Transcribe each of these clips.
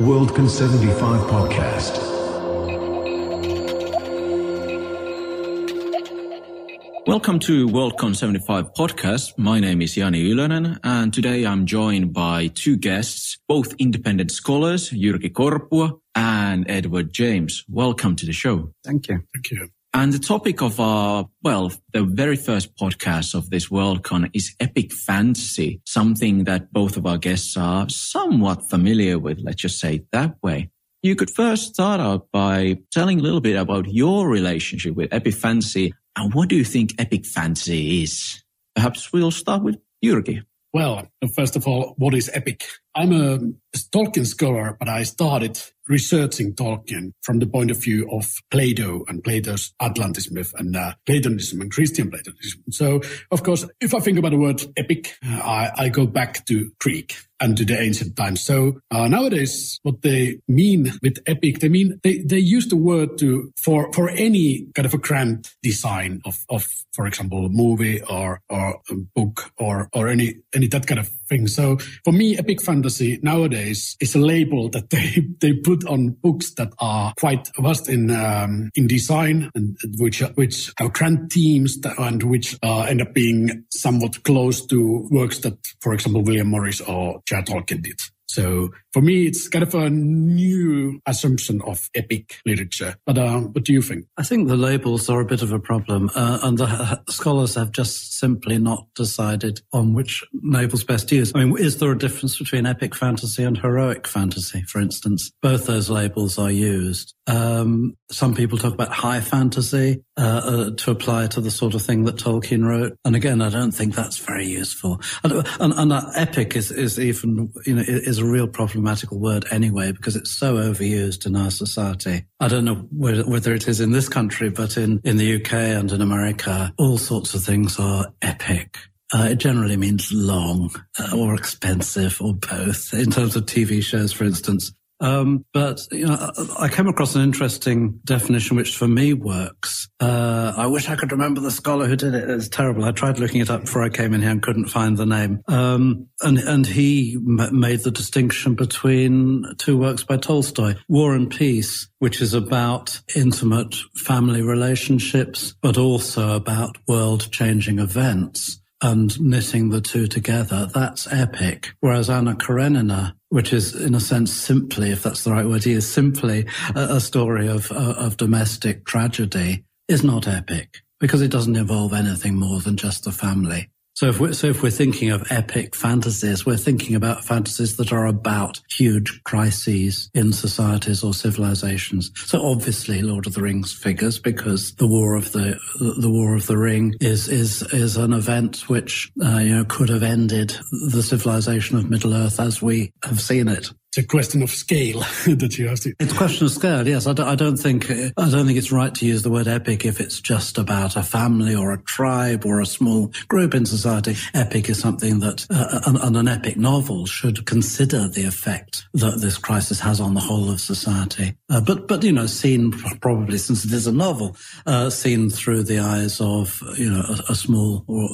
Worldcon 75 podcast. Welcome to Worldcon 75 podcast. My name is Jani Ylönen, and today I'm joined by two guests, both independent scholars, Jyrki Korpua and Edward James. Welcome to the show. Thank you. Thank you. And the topic of our, well, the very first podcast of this Worldcon is epic fantasy, something that both of our guests are somewhat familiar with. Let's just say it that way. You could first start out by telling a little bit about your relationship with epic fantasy and what do you think epic fantasy is? Perhaps we'll start with Jyrki. Well, first of all, what is epic? I'm a Tolkien scholar, but I started researching Tolkien from the point of view of Plato and Plato's Atlantis myth and uh, Platonism and Christian Platonism. So, of course, if I think about the word epic, uh, I, I, go back to Greek and to the ancient times. So uh, nowadays, what they mean with epic, they mean they, they use the word to for for any kind of a grand design of of, for example, a movie or or a book or or any any that kind of thing. So for me, epic fantasy nowadays is a label that they, they put on books that are quite vast in, um, in design and which, which have grand themes and which uh, end up being somewhat close to works that, for example, William Morris or J.R. Tolkien did. So for me, it's kind of a new assumption of epic literature. But uh, what do you think? I think the labels are a bit of a problem, uh, and the scholars have just simply not decided on which labels best use. I mean, is there a difference between epic fantasy and heroic fantasy, for instance? Both those labels are used. Um, some people talk about high fantasy uh, uh, to apply to the sort of thing that Tolkien wrote, and again, I don't think that's very useful. And, and, and epic is, is even you know is a real problematical word anyway because it's so overused in our society. I don't know whether, whether it is in this country, but in in the UK and in America, all sorts of things are epic. Uh, it generally means long uh, or expensive or both. In terms of TV shows, for instance, um, but you know, I came across an interesting definition which for me works. Uh, I wish I could remember the scholar who did it. It's terrible. I tried looking it up before I came in here and couldn't find the name. Um, and and he m- made the distinction between two works by Tolstoy, War and Peace, which is about intimate family relationships, but also about world-changing events and knitting the two together, that's epic. Whereas Anna Karenina, which is in a sense simply, if that's the right word, is simply a, a story of, uh, of domestic tragedy, is not epic because it doesn't involve anything more than just the family. So if we're, so if we're thinking of epic fantasies, we're thinking about fantasies that are about huge crises in societies or civilizations. So obviously Lord of the Rings figures because the War of the, the War of the Ring is, is, is an event which, uh, you know, could have ended the civilization of Middle Earth as we have seen it it's a question of scale that you have to. It's a question of scale. Yes, I don't, I don't think I don't think it's right to use the word epic if it's just about a family or a tribe or a small group in society. Epic is something that, uh, and, an epic novel should consider the effect that this crisis has on the whole of society. Uh, but but you know, seen probably since it is a novel, uh, seen through the eyes of you know a, a small or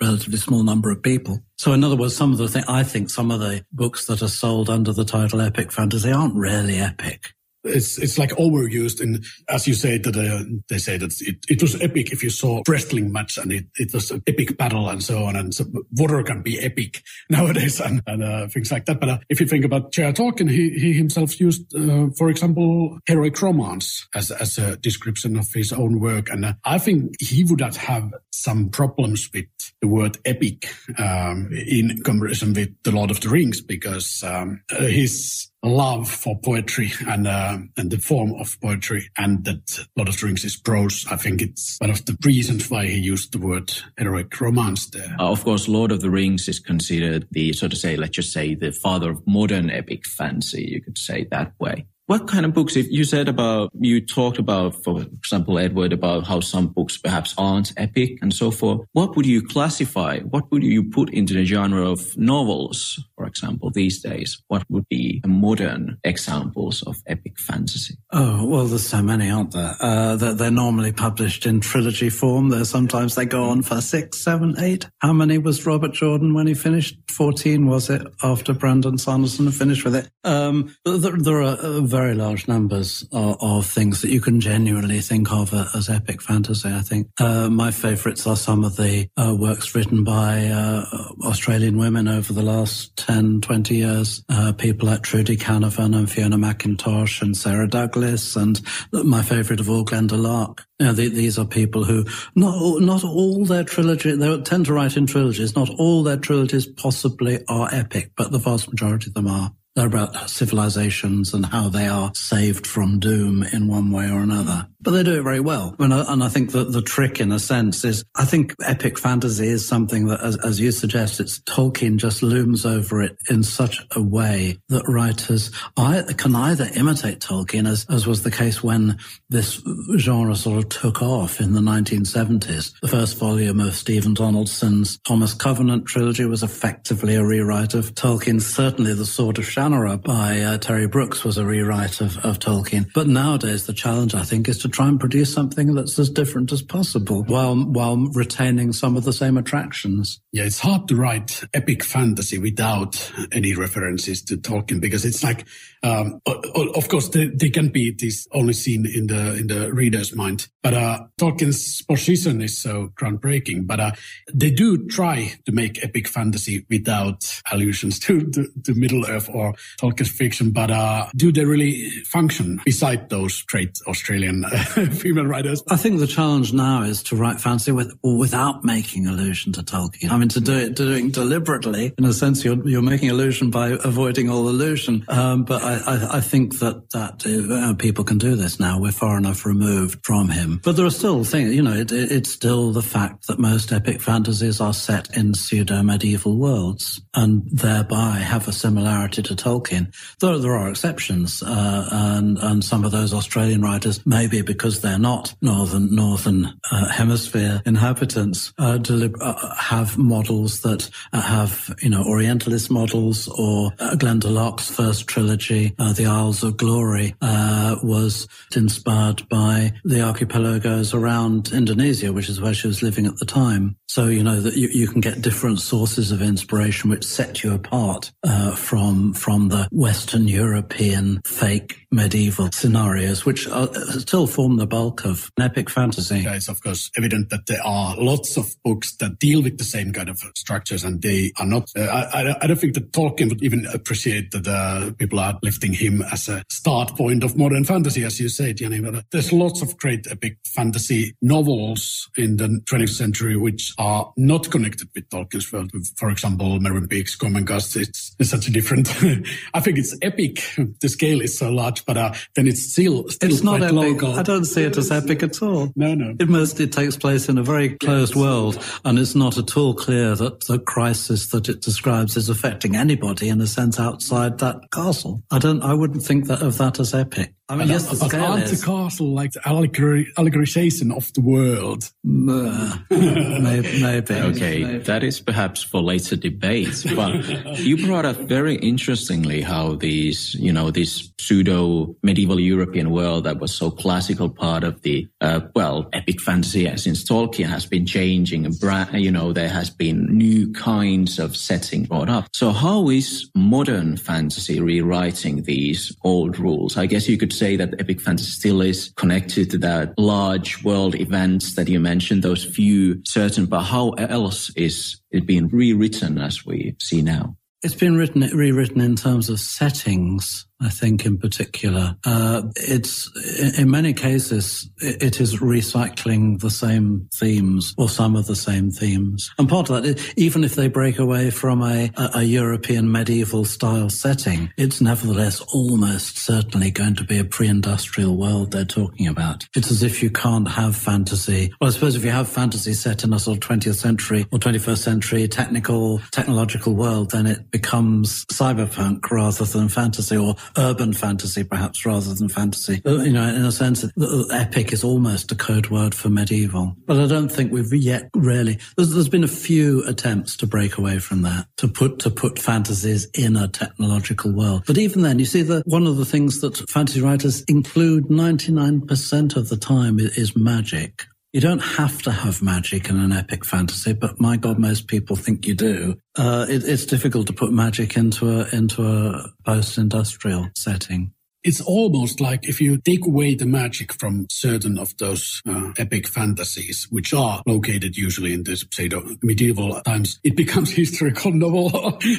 relatively small number of people. So in other words, some of the thing, I think some of the books that are sold under the title epic fantasy aren't really epic it's it's like overused and as you say that uh, they say that it, it was epic if you saw wrestling match and it, it was an epic battle and so on and so water can be epic nowadays and, and uh, things like that but uh, if you think about J.R. Tolkien he, he himself used uh, for example heroic romance as, as a description of his own work and uh, I think he would have some problems with the word epic um, in comparison with the Lord of the Rings because um, uh, his love for poetry and uh, and the form of poetry, and that Lord of the Rings is prose. I think it's one of the reasons why he used the word heroic romance there. Uh, of course, Lord of the Rings is considered the, so to say, let's just say, the father of modern epic fantasy. You could say that way. What kind of books? If you said about, you talked about, for example, Edward, about how some books perhaps aren't epic and so forth. What would you classify? What would you put into the genre of novels, for example, these days? What would be modern examples of epic fantasy? Oh, well, there's so many, aren't there? Uh, they're, they're normally published in trilogy form. There sometimes they go on for six, seven, eight. How many was Robert Jordan when he finished? 14, was it, after Brandon Sanderson finished with it? Um, there, there, are uh, very large numbers of, of, things that you can genuinely think of as epic fantasy, I think. Uh, my favorites are some of the uh, works written by uh, Australian women over the last 10, 20 years. Uh, people like Trudi Canavan and Fiona McIntosh and Sara Douglass and my favorite of all, Glenda Larke. You know, these are people who not not all their trilogy they tend to write in trilogies. Not all their trilogies possibly are epic, but the vast majority of them are. They're about civilizations and how they are saved from doom in one way or another but they do it very well. And I, and I think that the trick, in a sense, is I think epic fantasy is something that, as, as, you suggest, it's Tolkien just looms over it in such a way that writers I, can either imitate Tolkien, as, as was the case when this genre sort of took off in the 1970s. The first volume of Stephen Donaldson's Thomas Covenant trilogy was effectively a rewrite of Tolkien. Certainly, The Sword of Shannara by uh, Terry Brooks was a rewrite of, of Tolkien. But nowadays, the challenge, I think, is to try and produce something that's as different as possible while while retaining some of the same attractions. Yeah, it's hard to write epic fantasy without any references to Tolkien because it's like, um, of course, they, they, can be this only seen in the in the reader's mind, but uh, Tolkien's position is so groundbreaking. But uh, they do try to make epic fantasy without allusions to, to, to Middle Earth or Tolkien's fiction. But uh, do they really function beside those great Australian female writers. I think the challenge now is to write fantasy with without making allusion to Tolkien. I mean, to do it doing deliberately. In a sense, you're you're making allusion by avoiding all allusion. Um, but I, I, I, think that that uh, people can do this now. We're far enough removed from him. But there are still things. You know, it, it, it's still the fact that most epic fantasies are set in pseudo medieval worlds and thereby have a similarity to Tolkien. Though there are exceptions, uh, and and some of those Australian writers maybe because they're not northern northern uh, hemisphere inhabitants uh, uh, have models that uh, have you know Orientalist models or uh, Glenda Larke's first trilogy, The Isles of Glory, was inspired by the archipelagos around Indonesia, which is where she was living at the time. So you know that you, you can get different sources of inspiration which set you apart from from the Western European fake medieval scenarios, which are still form the bulk of an epic fantasy. It's of course evident that there are lots of books that deal with the same kind of structures, and they are not. Uh, I, I, don't think that Tolkien would even appreciate that uh, people are lifting him as a start point of modern fantasy, as you said, Jani. But uh, there's lots of great epic fantasy novels in the 20th century which are not connected with Tolkien's world. For example, Mervyn Peake's Gormenghast. It's, it's such a different. I think it's epic. The scale is so large, but uh, then it's still still it's not epic. local. I don't see it as epic at all. No, no. It mostly takes place in a very closed yes. world, and it's not at all clear that the crisis that it describes is affecting anybody in a sense outside that castle. I don't. I wouldn't think that of that as epic. I mean, yes, the but scale aren't is. the castle like the allegory, allegorization of the world? maybe, maybe. Okay, maybe. that is perhaps for later debates. But you brought up very interestingly how these, you know, this pseudo medieval European world that was so classical part of the, uh, well, epic fantasy since Tolkien has been changing and, you know, there has been new kinds of setting brought up. So how is modern fantasy rewriting these old rules? I guess you could say that epic fantasy still is connected to that large world events that you mentioned, those few certain, but how else is it being rewritten as we see now? It's been written, rewritten in terms of settings I think in particular. Uh, it's, in many cases, it is recycling the same themes or some of the same themes. And part of that, even if they break away from a, a European medieval style setting, it's nevertheless almost certainly going to be a pre-industrial world they're talking about. It's as if you can't have fantasy. Well, I suppose if you have fantasy set in a sort of 20th century or 21st century technical, technological world, then it becomes cyberpunk rather than fantasy or urban fantasy, perhaps, rather than fantasy. Uh, you know, in a sense, epic is almost a code word for medieval. But I don't think we've yet really. There's, there's been a few attempts to break away from that, to put to put fantasies in a technological world. But even then, you see that one of the things that fantasy writers include 99% of the time is magic. You don't have to have magic in an epic fantasy, but my God, most people think you do. Uh, it, it's difficult to put magic into a into a post-industrial setting it's almost like if you take away the magic from certain of those uh, epic fantasies, which are located usually in this pseudo medieval times, it becomes historical novel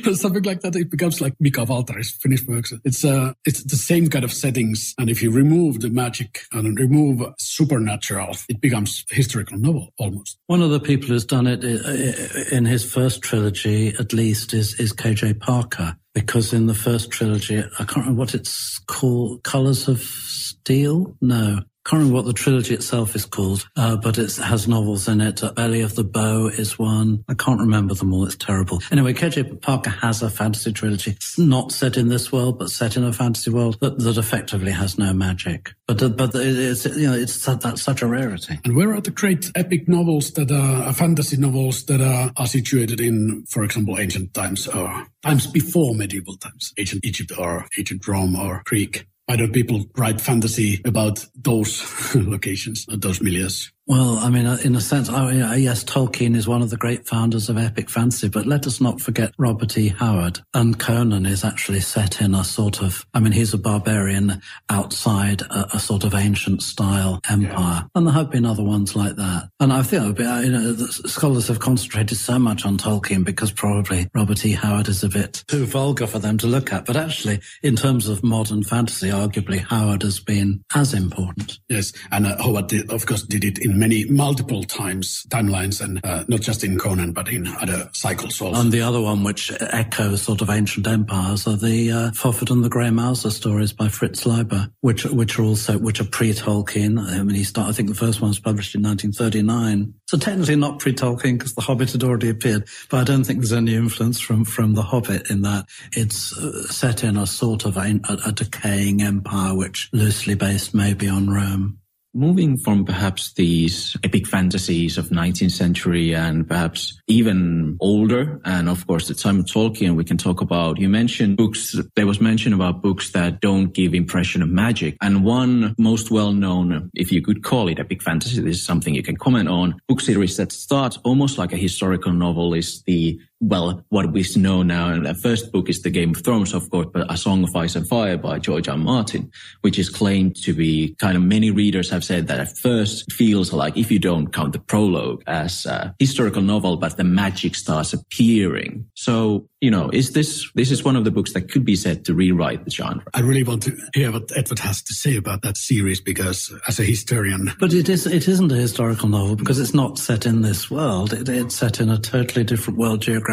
or something like that. It becomes like Mika Waltari's finished works. It's uh, it's the same kind of settings. And if you remove the magic and remove supernatural, it becomes historical novel almost. One of the people who's done it uh, in his first trilogy, at least, is, is KJ Parker because in the first trilogy, I can't remember what it's called, Colors of Steel? No can't remember what the trilogy itself is called, uh, but it has novels in it. Belly of the Bow is one. I can't remember them all. It's terrible. Anyway, KJ Parker has a fantasy trilogy. It's not set in this world, but set in a fantasy world that, that effectively has no magic. But uh, but it's you know it's that's such a rarity. And where are the great epic novels that are uh, fantasy novels that are, are situated in, for example, ancient times or times before medieval times, ancient Egypt or ancient Rome or Greek? Why don't people write fantasy about those locations, uh, those milieux? Well, I mean, uh, in a sense, I yes, Tolkien is one of the great founders of epic fantasy, but let us not forget Robert E. Howard. And Conan is actually set in a sort of, I mean, he's a barbarian outside a, a sort of ancient style empire. Yeah. And there have been other ones like that. And I think, uh, you know, scholars have concentrated so much on Tolkien because probably Robert E. Howard is a bit too vulgar for them to look at. But actually, in terms of modern fantasy, arguably Howard has been as important. Yes. And uh, Howard, did, of course, did it in many multiple times timelines and uh, not just in Conan but in other cycles also. And the other one which echoes sort of ancient empires are the uh, and the Grey Mouser stories by Fritz Leiber, which which are also which are pre-Tolkien. I mean, he started. I think the first one was published in 1939. So technically not pre-Tolkien because The Hobbit had already appeared, but I don't think there's any influence from from The Hobbit in that it's uh, set in a sort of a, a decaying empire which loosely based maybe on Rome. Moving from perhaps these epic fantasies of 19th century and perhaps even older, and of course the time of Tolkien, we can talk about, you mentioned books, there was mention about books that don't give impression of magic. And one most well-known, if you could call it epic fantasy, this is something you can comment on, book series that starts almost like a historical novel is the well, what we know now, and the first book is the Game of Thrones, of course, but A Song of Ice and Fire by George R. R. Martin, which is claimed to be kind of many readers have said that at first feels like if you don't count the prologue as a historical novel, but the magic starts appearing. So, you know, is this, this is one of the books that could be said to rewrite the genre. I really want to hear what Edward has to say about that series because as a historian. But it is, it isn't a historical novel because it's not set in this world. It, it's set in a totally different world geographically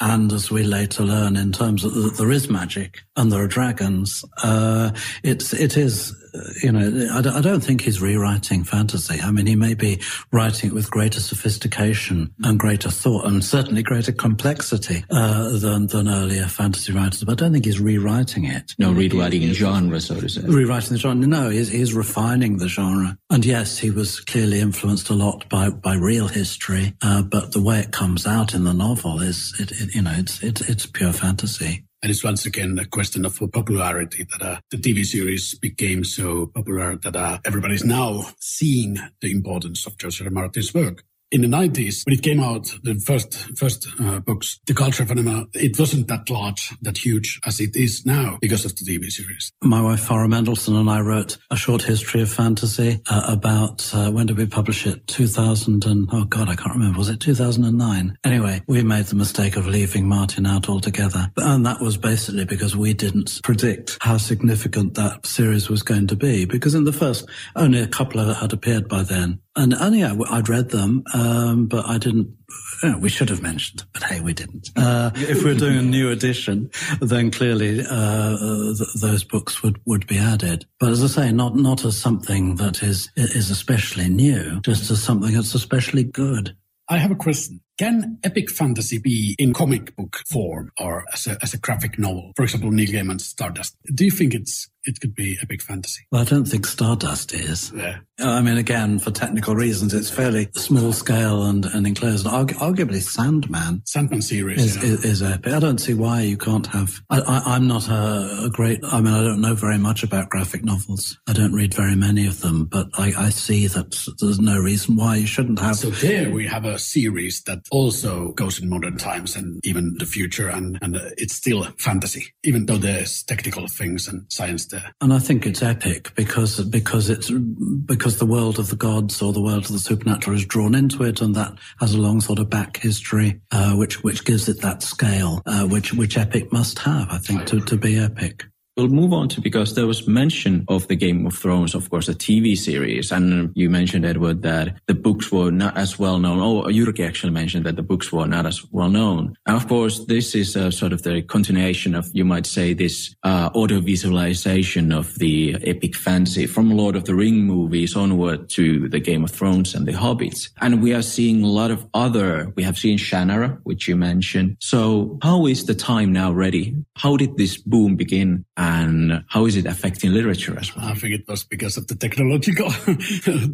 and as we later learn in terms of that there is magic and there are dragons, uh, it's it is you know, I, I, don't think he's rewriting fantasy. I mean, he may be writing it with greater sophistication and greater thought and certainly greater complexity uh, than, than earlier fantasy writers, but I don't think he's rewriting it. No, rewriting in genre, so to say. Rewriting the genre. No, he's, he's refining the genre. And yes, he was clearly influenced a lot by, by real history, uh, but the way it comes out in the novel is, it, it, you know, it's, it's, it's pure fantasy. And it's once again a question of popularity that uh, the TV series became so popular that uh, everybody's now seeing the importance of. R. Martin's work in the 90s, when it came out, the first first uh, books, The Culture Phenomena, it wasn't that large, that huge as it is now because of the TV series. My wife, Farah Mendlesohn, and I wrote a short history of fantasy uh, about, uh, when did we publish it? 2000 and, oh God, I can't remember. Was it 2009? Anyway, we made the mistake of leaving Martin out altogether. And that was basically because we didn't predict how significant that series was going to be. Because in the first, only a couple of it had appeared by then. And, and yeah, I'd read them, um, but I didn't. You know, we should have mentioned, but hey, we didn't. Uh, if we're doing a new edition, then clearly uh, th- those books would, would be added. But as I say, not not as something that is is especially new, just as something that's especially good. I have a question. Can epic fantasy be in comic book form or as a, as a graphic novel? For example, Neil Gaiman's Stardust. Do you think it's it could be epic fantasy. Well, I don't think Stardust is. Yeah. I mean, again, for technical reasons, it's fairly small scale and, and enclosed. Argu- arguably, Sandman. Sandman series is, yeah. is, is, epic. I don't see why you can't have. I, am not a, a, great. I mean, I don't know very much about graphic novels. I don't read very many of them, but I, I see that there's no reason why you shouldn't have. So there we have a series that also goes in modern times and even the future, and and it's still fantasy, even though there's technical things and science there. And I think it's epic because because it's because the world of the gods or the world of the supernatural is drawn into it, and that has a long sort of back history, uh, which which gives it that scale, uh, which which epic must have, I think, to, to be epic. We'll move on to because there was mention of the Game of Thrones, of course, the TV series. And you mentioned, Edward, that the books were not as well known. Oh, Jyrki actually mentioned that the books were not as well known. And of course, this is a sort of the continuation of, you might say, this uh, audio visualization of the epic fantasy from Lord of the Ring movies onward to the Game of Thrones and the Hobbits. And we are seeing a lot of other, we have seen Shannara, which you mentioned. So how is the time now ready? How did this boom begin? And how is it affecting literature as well? I think it was because of the technological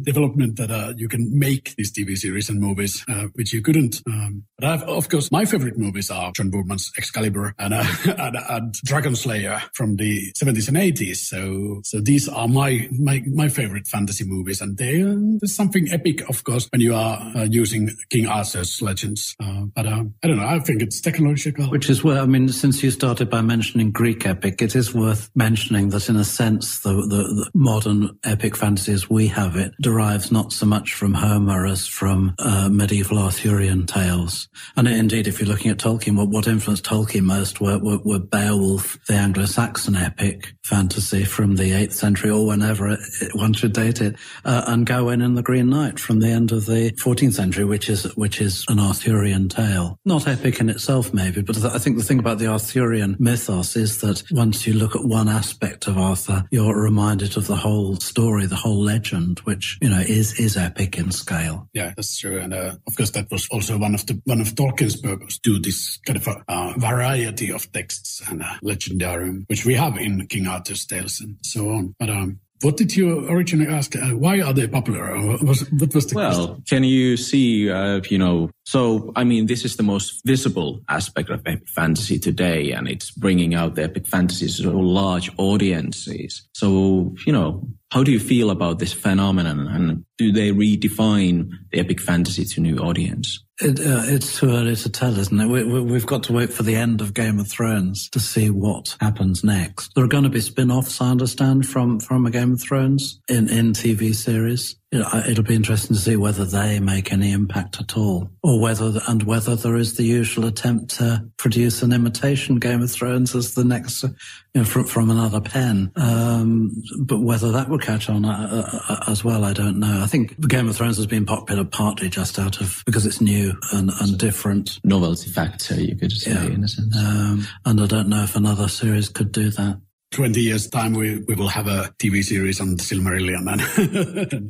development that uh, you can make these TV series and movies, uh, which you couldn't. Um, but I've, of course, my favorite movies are John Boorman's Excalibur and, uh, and, and, Dragon Slayer from the 70s and 80s. So, so these are my, my, my favorite fantasy movies. And they, uh, there's something epic, of course, when you are uh, using King Arthur's legends. Uh, but um, I don't know. I think it's technological. Which is where, I mean, since you started by mentioning Greek epic, it is worth mentioning that in a sense, the, the, the, modern epic fantasy as we have it derives not so much from Homer as from uh, medieval Arthurian tales. And indeed, if you're looking at Tolkien, what, what influenced Tolkien most were, were, were Beowulf, the Anglo-Saxon epic fantasy from the 8th century or whenever it, one should date it, uh, and Gawain and the Green Knight from the end of the 14th century, which is, which is an Arthurian tale. Not epic in itself, maybe, but I think the thing about the Arthurian mythos is that once you look at one aspect of Arthur, you're reminded of the whole story, the whole legend, which, you know, is, is epic in scale. Yeah, that's true. And, uh, of course, that was also one of the, one of Tolkien's purpose, do this kind of a uh, variety of texts and uh, legendarium, which we have in King Arthur's tales and so on. But, um, what did you originally ask? Uh, why are they popular? Was, what was the well, question? can you see, uh, you know, so, I mean, this is the most visible aspect of epic fantasy today, and it's bringing out the epic fantasies to large audiences. So, you know, how do you feel about this phenomenon and do they redefine the epic fantasy to new audience? It, uh, it's too early to tell, isn't it? We, have got to wait for the end of Game of Thrones to see what happens next. There are going to be spin-offs, I understand, from, from a Game of Thrones in, in TV series it'll be interesting to see whether they make any impact at all, or whether and whether there is the usual attempt to produce an imitation Game of Thrones as the next, you know, from, from another pen. Um, but whether that will catch on uh, uh, as well, I don't know. I think Game of Thrones has been popular partly just out of because it's new and, and different. Novelty factor, you could say, yeah. in a sense. Um, and I don't know if another series could do that. 20 years time we, we will have a TV series on Silmarillion.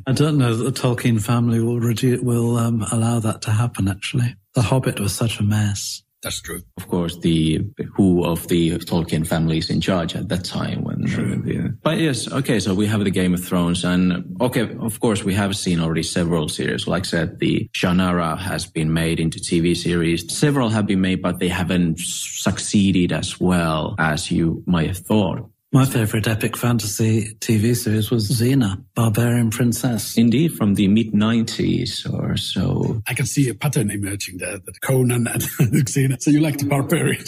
I don't know that the Tolkien family will reduce, will um, allow that to happen. Actually, The Hobbit was such a mess. That's true. Of course, the who of the Tolkien family is in charge at that time when. The, but yes, okay. So we have the Game of Thrones, and okay, of course, we have seen already several series. Like I said, the Shannara has been made into TV series. Several have been made, but they haven't succeeded as well as you might have thought. My favorite epic fantasy TV series was Xena, Barbarian Princess. Indeed, from the mid 90s or so. I can see a pattern emerging there that Conan and Xena. So you like the barbarian.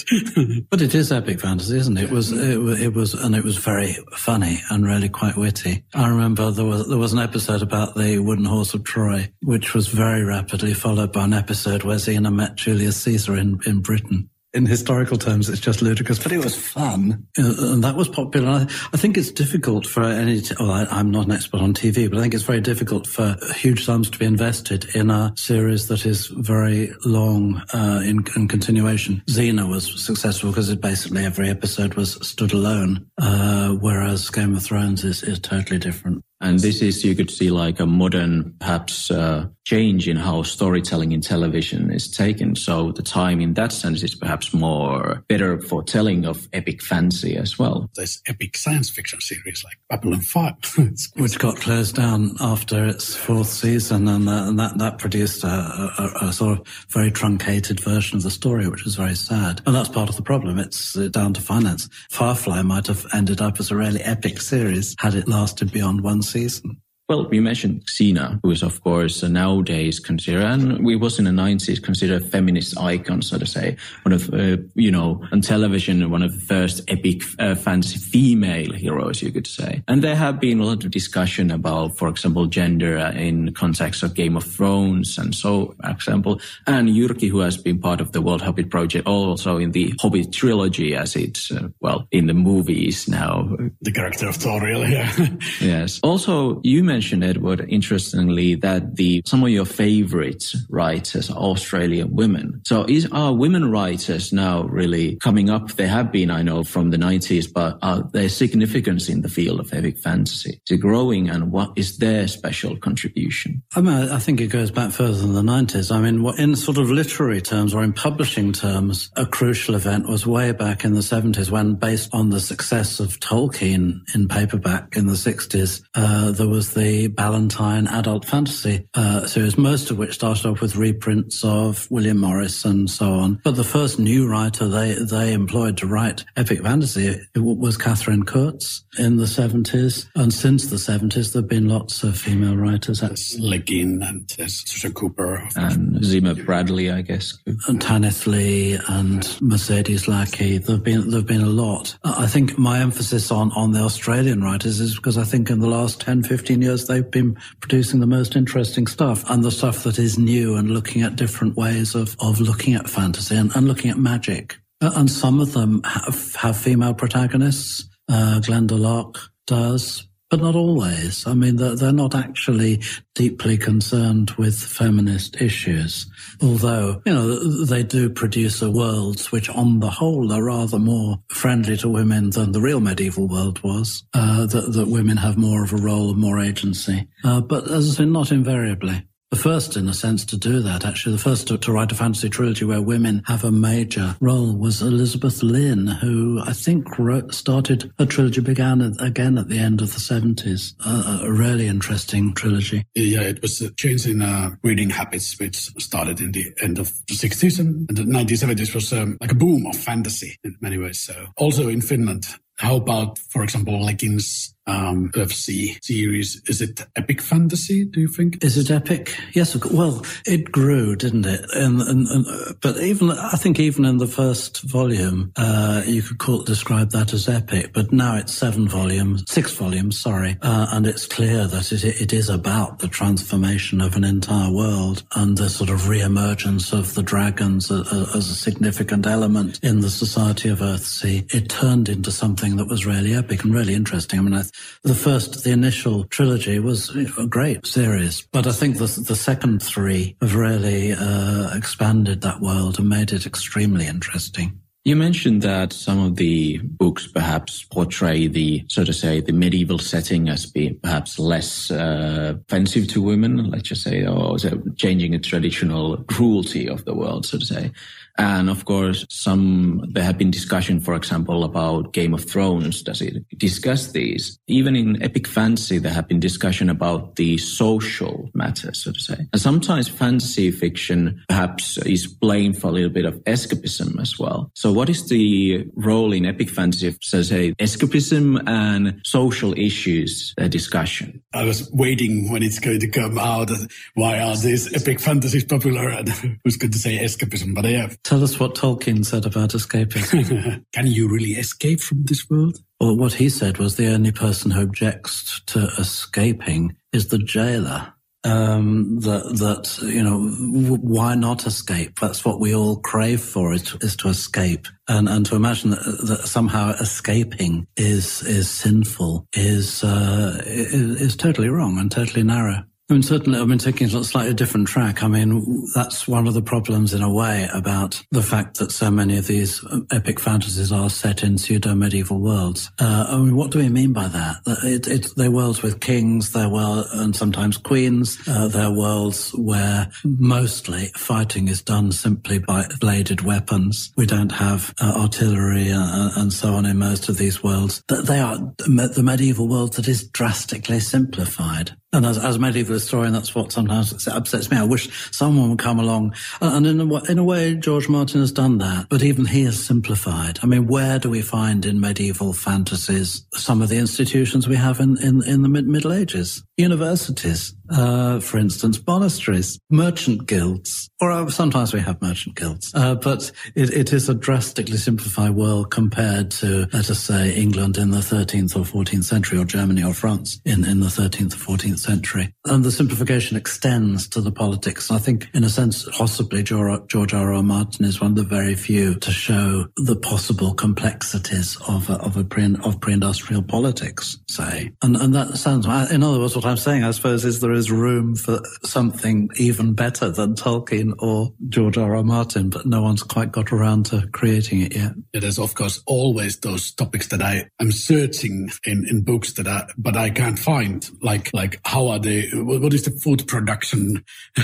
but it is epic fantasy, isn't it? It was, it, it, was, and it was very funny and really quite witty. I remember there was, there was an episode about the wooden horse of Troy, which was very rapidly followed by an episode where Xena met Julius Caesar in, in Britain in historical terms, it's just ludicrous, but it was fun. Uh, and that was popular. I, think it's difficult for any, well, I, am not an expert on TV, but I think it's very difficult for huge sums to be invested in a series that is very long uh, in, in, continuation. Xena was successful because basically every episode was stood alone, uh, whereas Game of Thrones is, is totally different. And this is, you could see like a modern, perhaps, uh, change in how storytelling in television is taken. So the time in that sense is perhaps more better for telling of epic fantasy as well. There's epic science fiction series like Babylon 5. Which got closed down after its fourth season and, uh, and that, that produced a, a, a, sort of very truncated version of the story, which was very sad. And that's part of the problem. It's uh, down to finance. Firefly might have ended up as a really epic series had it lasted beyond one season. Dresden. Well, you mentioned Xena, who is of course nowadays considered, and we was in the 90s considered a feminist icon, so to say. One of, uh, you know, on television, one of the first epic uh, fantasy female heroes, you could say. And there have been a lot of discussion about, for example, gender in context of Game of Thrones and so, for example. And Jyrki, who has been part of the World Hobbit project, also in the Hobbit trilogy, as it's, uh, well, in the movies now. The character of Tauriel, yeah. yes. Also, you mentioned mentioned, Edward, interestingly, that the some of your favorite writers are Australian women. So is are women writers now really coming up? They have been, I know, from the 90s, but are their significance in the field of epic fantasy? Is it growing and what is their special contribution? I mean, I think it goes back further than the 90s. I mean, in sort of literary terms or in publishing terms, a crucial event was way back in the 70s when, based on the success of Tolkien in paperback in the 60s, uh, there was the the Ballantine adult fantasy uh, series, most of which started off with reprints of William Morris and so on. But the first new writer they, they employed to write epic fantasy was Katherine Kurtz in the 70s. And since the 70s, there have been lots of female writers. There's Le Guin and there's Susan Cooper. And Zimmer Bradley, I guess. And Tanith Lee and Mercedes Lackey. There have been, there have been a lot. I think my emphasis on, on the Australian writers is because I think in the last 10, 15 years, they've been producing the most interesting stuff and the stuff that is new and looking at different ways of, of looking at fantasy and, and looking at magic. Uh, and some of them have, have female protagonists. Uh, Glenda Larke does, but not always. I mean, they're, they're not actually deeply concerned with feminist issues, although, you know, they do produce a worlds which on the whole are rather more friendly to women than the real medieval world was, uh, that, that women have more of a role and more agency. Uh, but as I say, not invariably the first, in a sense, to do that, actually, the first to, to, write a fantasy trilogy where women have a major role was Elizabeth Lynn, who I think wrote, started a trilogy, began at, again at the end of the 70s. a really interesting trilogy. Yeah, it was a change in uh, reading habits, which started in the end of the 60s and, the 1970s was um, like a boom of fantasy in many ways. So also in Finland, how about, for example, Le Guin's um, Earthsea series. Is it epic fantasy? Do you think? Is it epic? Yes. Well, it grew, didn't it? And, and, and but even I think even in the first volume, uh, you could call describe that as epic. But now it's seven volumes, six volumes, sorry, uh, and it's clear that it, it is about the transformation of an entire world and the sort of re-emergence of the dragons as, as a significant element in the society of Earthsea. It turned into something that was really epic and really interesting. I mean, I the first, the initial trilogy was a great series, but I think the, the second three have really uh, expanded that world and made it extremely interesting. You mentioned that some of the books perhaps portray the, so to say, the medieval setting as being perhaps less uh, offensive to women, let's just say, or changing a traditional cruelty of the world, so to say. And of course, some, there have been discussion, for example, about Game of Thrones. Does it discuss these? Even in epic fantasy, there have been discussion about the social matters, so to say. And sometimes fantasy fiction perhaps is blamed for a little bit of escapism as well. So what is the role in epic fantasy, so say, escapism and social issues uh, discussion? I was waiting when it's going to come out. Why are these epic fantasies popular? And who's going to say escapism? But yeah, Tell us what Tolkien said about escaping. Can you really escape from this world? Well, what he said was the only person who objects to escaping is the jailer. Um, that, that, you know, why not escape? That's what we all crave for is to, is to escape. And, and to imagine that, that somehow escaping is, is sinful is, uh, is, is totally wrong and totally narrow. I mean, certainly, I mean, taking a slightly different track. I mean, that's one of the problems in a way about the fact that so many of these epic fantasies are set in pseudo medieval worlds. Uh, I mean, what do we mean by that? It, it, they're worlds with kings, they're and sometimes queens. Uh, they're worlds where mostly fighting is done simply by bladed weapons. We don't have uh, artillery uh, and so on in most of these worlds. They are the medieval world that is drastically simplified. And as, as medieval historian, that's what sometimes upsets me. I wish someone would come along. Uh, and in a, in a way, George Martin has done that, but even he has simplified. I mean, where do we find in medieval fantasies some of the institutions we have in, in, in the mid- Middle Ages? Universities, uh, for instance, monasteries, merchant guilds, or uh, sometimes we have merchant guilds. Uh, but it, it is a drastically simplified world compared to, let us say, England in the 13th or 14th century, or Germany or France in, in the 13th or 14th century. And the simplification extends to the politics. I think, in a sense, possibly George R. R. Martin is one of the very few to show the possible complexities of a, of a pre, of pre-industrial politics, say. And, and that sounds, in other words, what I'm saying, I suppose, is there is room for something even better than Tolkien or George R. R. Martin, but no one's quite got around to creating it yet. There's, of course, always those topics that I am searching in, in books that I, but I can't find, like, like how are they, what is the food production?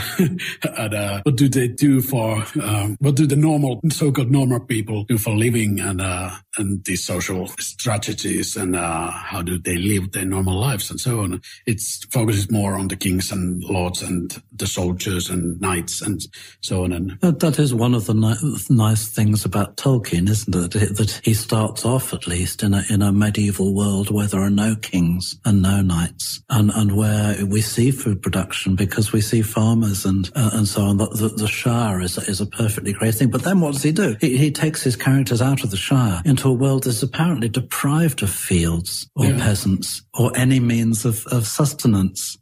uh, what do they do for, um, what do the normal, so-called normal people do for living and, uh, and these social strategies and, uh, how do they live their normal lives and so on. It's focuses more on the kings and lords and the soldiers and knights and so on. And that, that is one of the ni- nice things about Tolkien, isn't it? That he starts off at least in a, in a medieval world where there are no kings and no knights and, and where we see food production because we see farmers and, uh, and so on. The, the, the Shire is, is a perfectly great thing. But then what does he do? He, he takes his characters out of the Shire into a world that's apparently deprived of fields or yeah. peasants or any means of, of sustenance.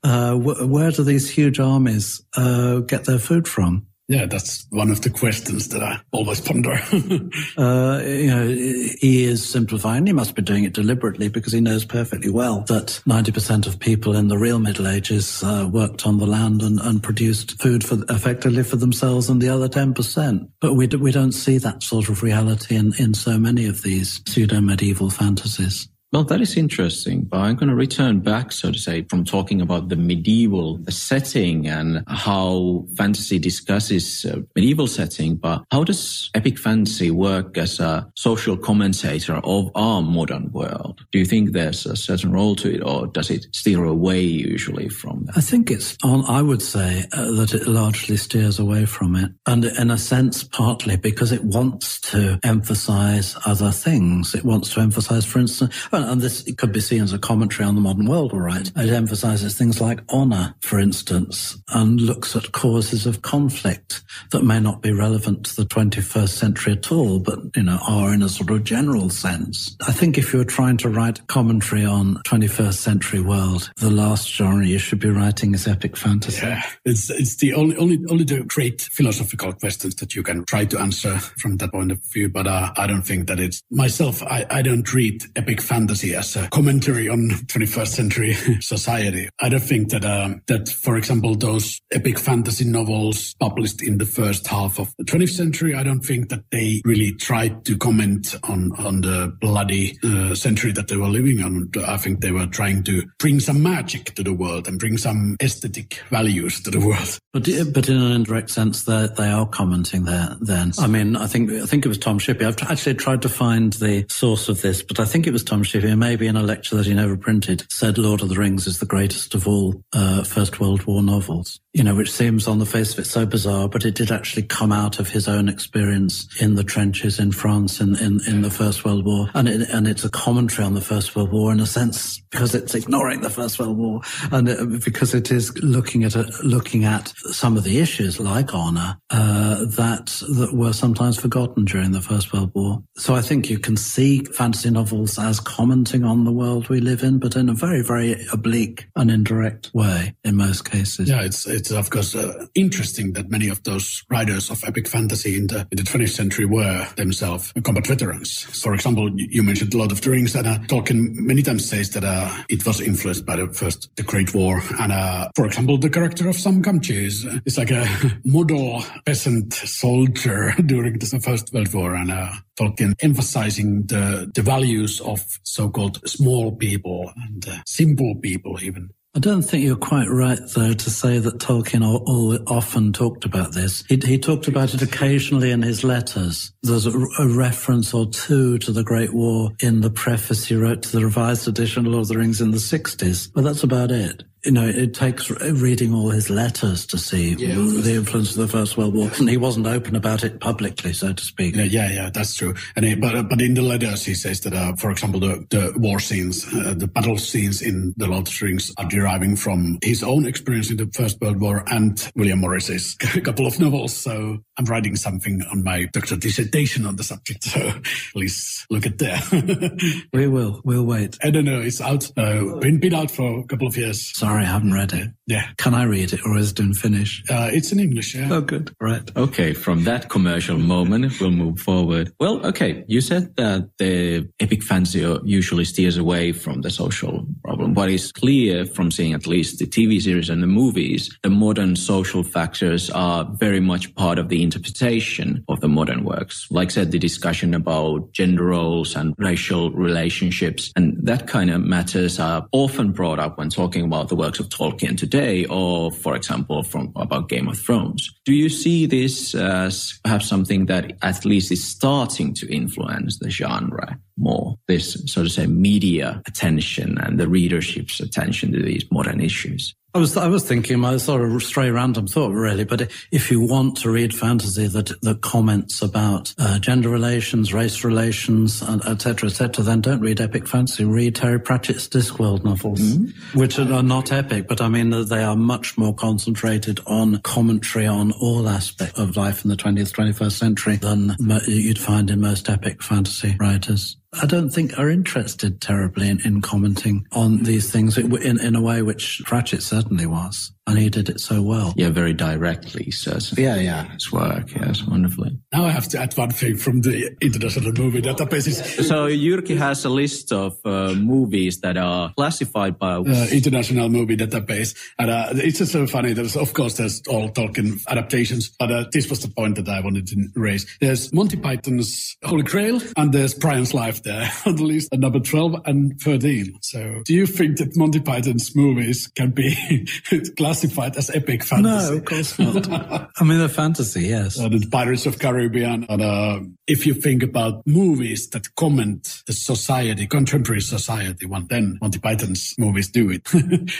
Uh, wh- where do these huge armies uh, get their food from? Yeah, that's one of the questions that I always ponder. uh, you know, he is simplifying. He must be doing it deliberately because he knows perfectly well that 90% of people in the real Middle Ages uh, worked on the land and, and, produced food for effectively for themselves and the other 10%. But we, do, we don't see that sort of reality in, in so many of these pseudo medieval fantasies. Well, that is interesting, but I'm going to return back, so to say, from talking about the medieval setting and how fantasy discusses uh, medieval setting. But how does epic fantasy work as a social commentator of our modern world? Do you think there's a certain role to it, or does it steer away usually from that? I think it's on. I would say uh, that it largely steers away from it, and in a sense, partly because it wants to emphasize other things. It wants to emphasize, for instance and this could be seen as a commentary on the modern world, all right. It emphasizes things like honor, for instance, and looks at causes of conflict that may not be relevant to the 21st century at all, but, you know, are in a sort of general sense. I think if you're trying to write commentary on 21st century world, the last genre you should be writing is epic fantasy. Yeah, it's, it's the only, only, only the great philosophical questions that you can try to answer from that point of view. But uh, I don't think that it's myself. I, I don't read epic fantasy fantasy as a commentary on 21st century society. I don't think that um, that, for example, those epic fantasy novels published in the first half of the 20th century, I don't think that they really tried to comment on on the bloody uh, century that they were living on. I think they were trying to bring some magic to the world and bring some aesthetic values to the world. But but in an indirect sense, they they are commenting there. Then I mean, I think I think it was Tom Shippey. I've actually tried to find the source of this, but I think it was Tom Shippey maybe in a lecture that he never printed, said Lord of the Rings is the greatest of all uh, First World War novels. You know, which seems on the face of it so bizarre, but it did actually come out of his own experience in the trenches in France in, in, in the First World War. And, it, and it's a commentary on the First World War in a sense because it's ignoring the First World War and it, because it is looking at a, looking at some of the issues like honor uh, that that were sometimes forgotten during the First World War. So I think you can see fantasy novels as commentaries commenting on the world we live in, but in a very, very oblique and indirect way in most cases. Yeah, it's it's of course uh, interesting that many of those writers of epic fantasy in the in the 20th century were themselves combat veterans. For example, you mentioned Lord of the Rings, and uh, Tolkien many times says that uh, it was influenced by the first the Great War, and uh, for example, the character of Sam Gamgee is, is like a model peasant soldier during the First World War, and uh, Tolkien emphasizing the the values of so-called small people and uh, simple people even. I don't think you're quite right, though, to say that Tolkien often talked about this. He, he, talked about it occasionally in his letters. There's a, a, reference or two to the Great War in the preface he wrote to the revised edition of Lord of the Rings in the 60s, but that's about it you know, it takes reading all his letters to see yeah. the influence of the First World War. And he wasn't open about it publicly, so to speak. Yeah, yeah, yeah that's true. And he, but but in the letters, he says that, uh, for example, the, the war scenes, uh, the battle scenes in the Lord of the Rings are deriving from his own experience in the First World War and William Morris's couple of novels. So I'm writing something on my doctoral dissertation on the subject. So please look at there. we will. We'll wait. I don't know. It's out. Uh, been been out for a couple of years. Sorry sorry, I haven't read it. Yeah. Can I read it or is it in Finnish? Uh, it's in English, yeah. Oh, good. Right. Okay. From that commercial moment, we'll move forward. Well, okay. You said that the epic fantasy usually steers away from the social problem. What is clear from seeing at least the TV series and the movies, the modern social factors are very much part of the interpretation of the modern works. Like I said, the discussion about gender roles and racial relationships and that kind of matters are often brought up when talking about the works of Tolkien today, or for example, from about Game of Thrones. Do you see this as perhaps something that at least is starting to influence the genre more? This, so to say, media attention and the readership's attention to these modern issues? I was I was thinking my sort of stray random thought really, but if you want to read fantasy that that comments about uh, gender relations, race relations, etc., etc., then don't read epic fantasy. Read Terry Pratchett's Discworld novels, mm-hmm. which are not epic, but I mean they are much more concentrated on commentary on all aspects of life in the 20th, 21st century than you'd find in most epic fantasy writers. I don't think are interested terribly in, in commenting on these things in, in a way which Pratchett certainly was and he did it so well. Yeah, very directly. Says yeah, yeah, his work, yes, wonderfully. Now I have to add one thing from the international movie databases. So Jyrki has a list of uh, movies that are classified by uh, international movie database, and uh, it's just so funny. There's of course there's all Tolkien adaptations, but uh, this was the point that I wanted to raise. There's Monty Python's Holy Grail, and there's Brian's Life there on the list at number twelve and thirteen. So, do you think that Monty Python's movies can be classified? Classified as epic fantasy. No, of course not. I mean, the fantasy, yes. Uh, the Pirates of Caribbean. And, uh, if you think about movies that comment the society, contemporary society, well, then Monty Python's movies do it.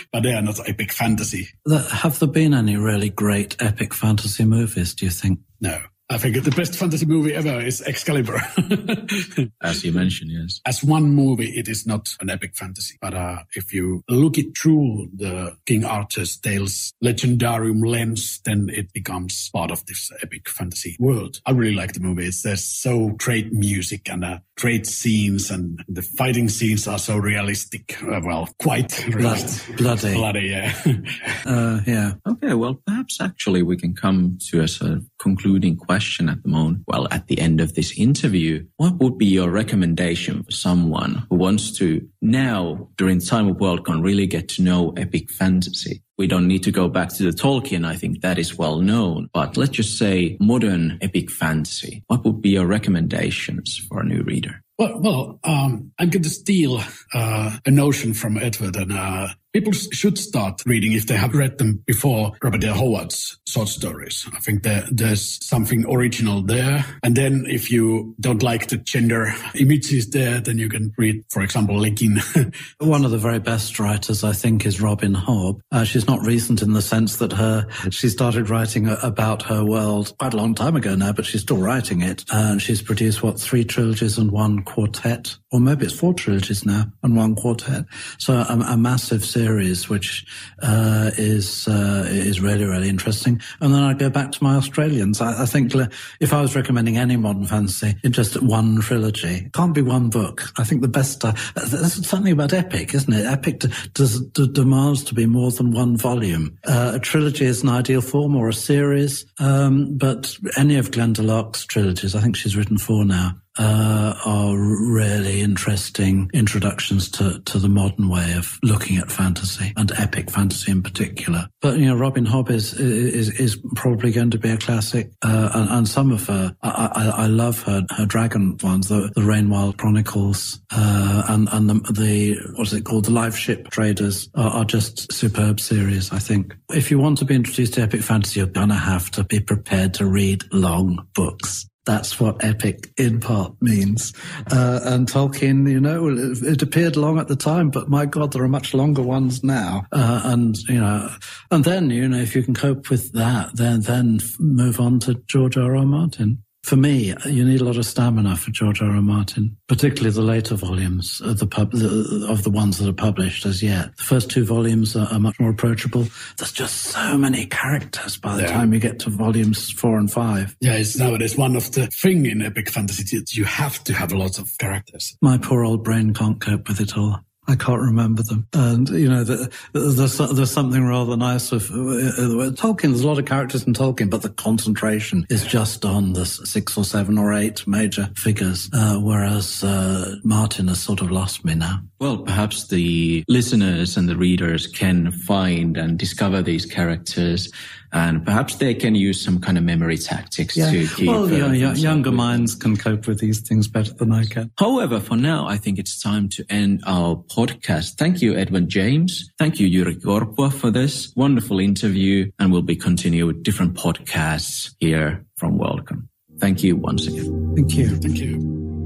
but they are not epic fantasy. Have there been any really great epic fantasy movies, do you think? No. I think the best fantasy movie ever is Excalibur. As you mentioned, yes. As one movie, it is not an epic fantasy. But uh, if you look it through the King Arthur's Tales legendarium lens, then it becomes part of this epic fantasy world. I really like the movie. It's, there's so great music and uh, great scenes, and the fighting scenes are so realistic. Uh, well, quite realistic. bloody. Bloody, yeah. uh, yeah. Okay, well, perhaps actually we can come to a sort of concluding question at the moment. Well, at the end of this interview, what would be your recommendation for someone who wants to now, during time of World Worldcon, really get to know epic fantasy? We don't need to go back to the Tolkien. I think that is well known. But let's just say modern epic fantasy. What would be your recommendations for a new reader? Well, well um, I'm going to steal uh, a notion from Edward, and uh, people should start reading if they have read them before Robert Dale Howard's short stories. I think there, there's something original there. And then if you don't like the gender images there, then you can read, for example, Lincoln. One of the very best writers, I think, is Robin Hobb. Uh, she's not recent in the sense that her she started writing about her world quite a long time ago now, but she's still writing it. Uh, and she's produced what three trilogies and one quartet, or maybe it's four trilogies now and one quartet. So a, a massive series which uh, is uh, is really really interesting. And then I go back to my Australians. I, I, think if I was recommending any modern fantasy, in just one trilogy, can't be one book. I think the best. Uh, there's something about epic, isn't it? Epic does, demands to be more than one volume. Uh, a trilogy is an ideal form or a series, um, but any of Glenda Larke's trilogies, I think she's written four now uh, are really interesting introductions to, to the modern way of looking at fantasy and epic fantasy in particular. But, you know, Robin Hobb is, is, is probably going to be a classic. Uh, and, and, some of her, I, I, I, love her, her dragon ones, the, the Rainwild Chronicles, uh, and, and the, the, what's it called? The Live Ship Traders are, are just superb series, I think. If you want to be introduced to epic fantasy, you're going to have to be prepared to read long books. That's what epic in part means. Uh, and Tolkien, you know, it, it, appeared long at the time, but my God, there are much longer ones now. Uh, and, you know, and then, you know, if you can cope with that, then, then move on to George R. R. Martin. For me, you need a lot of stamina for George R. R. Martin, particularly the later volumes of the, pub, the, of the ones that are published as yet. The first two volumes are, are much more approachable. There's just so many characters by the yeah. time you get to volumes four and five. Yeah, it's nowadays one of the thing in epic fantasy that you have to have lots of characters. My poor old brain can't cope with it all. I can't remember them. And, you know, the, there's, there's something rather nice of uh, Tolkien. There's a lot of characters in Tolkien, but the concentration is just on the six or seven or eight major figures, uh, whereas uh, Martin has sort of lost me now. Well, perhaps the listeners and the readers can find and discover these characters and perhaps they can use some kind of memory tactics yeah. to keep. Well, uh, yeah, younger minds can cope with these things better than I can. However, for now, I think it's time to end our podcast. Thank you, Edward James. Thank you, Jyrki Korpua, for this wonderful interview, and we'll be continuing with different podcasts here from Worldcon. Thank you once again. Thank you. Thank you.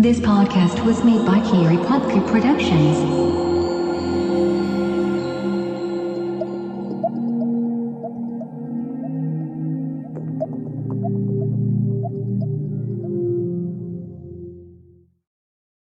This podcast was made by Kiri Plotku Productions.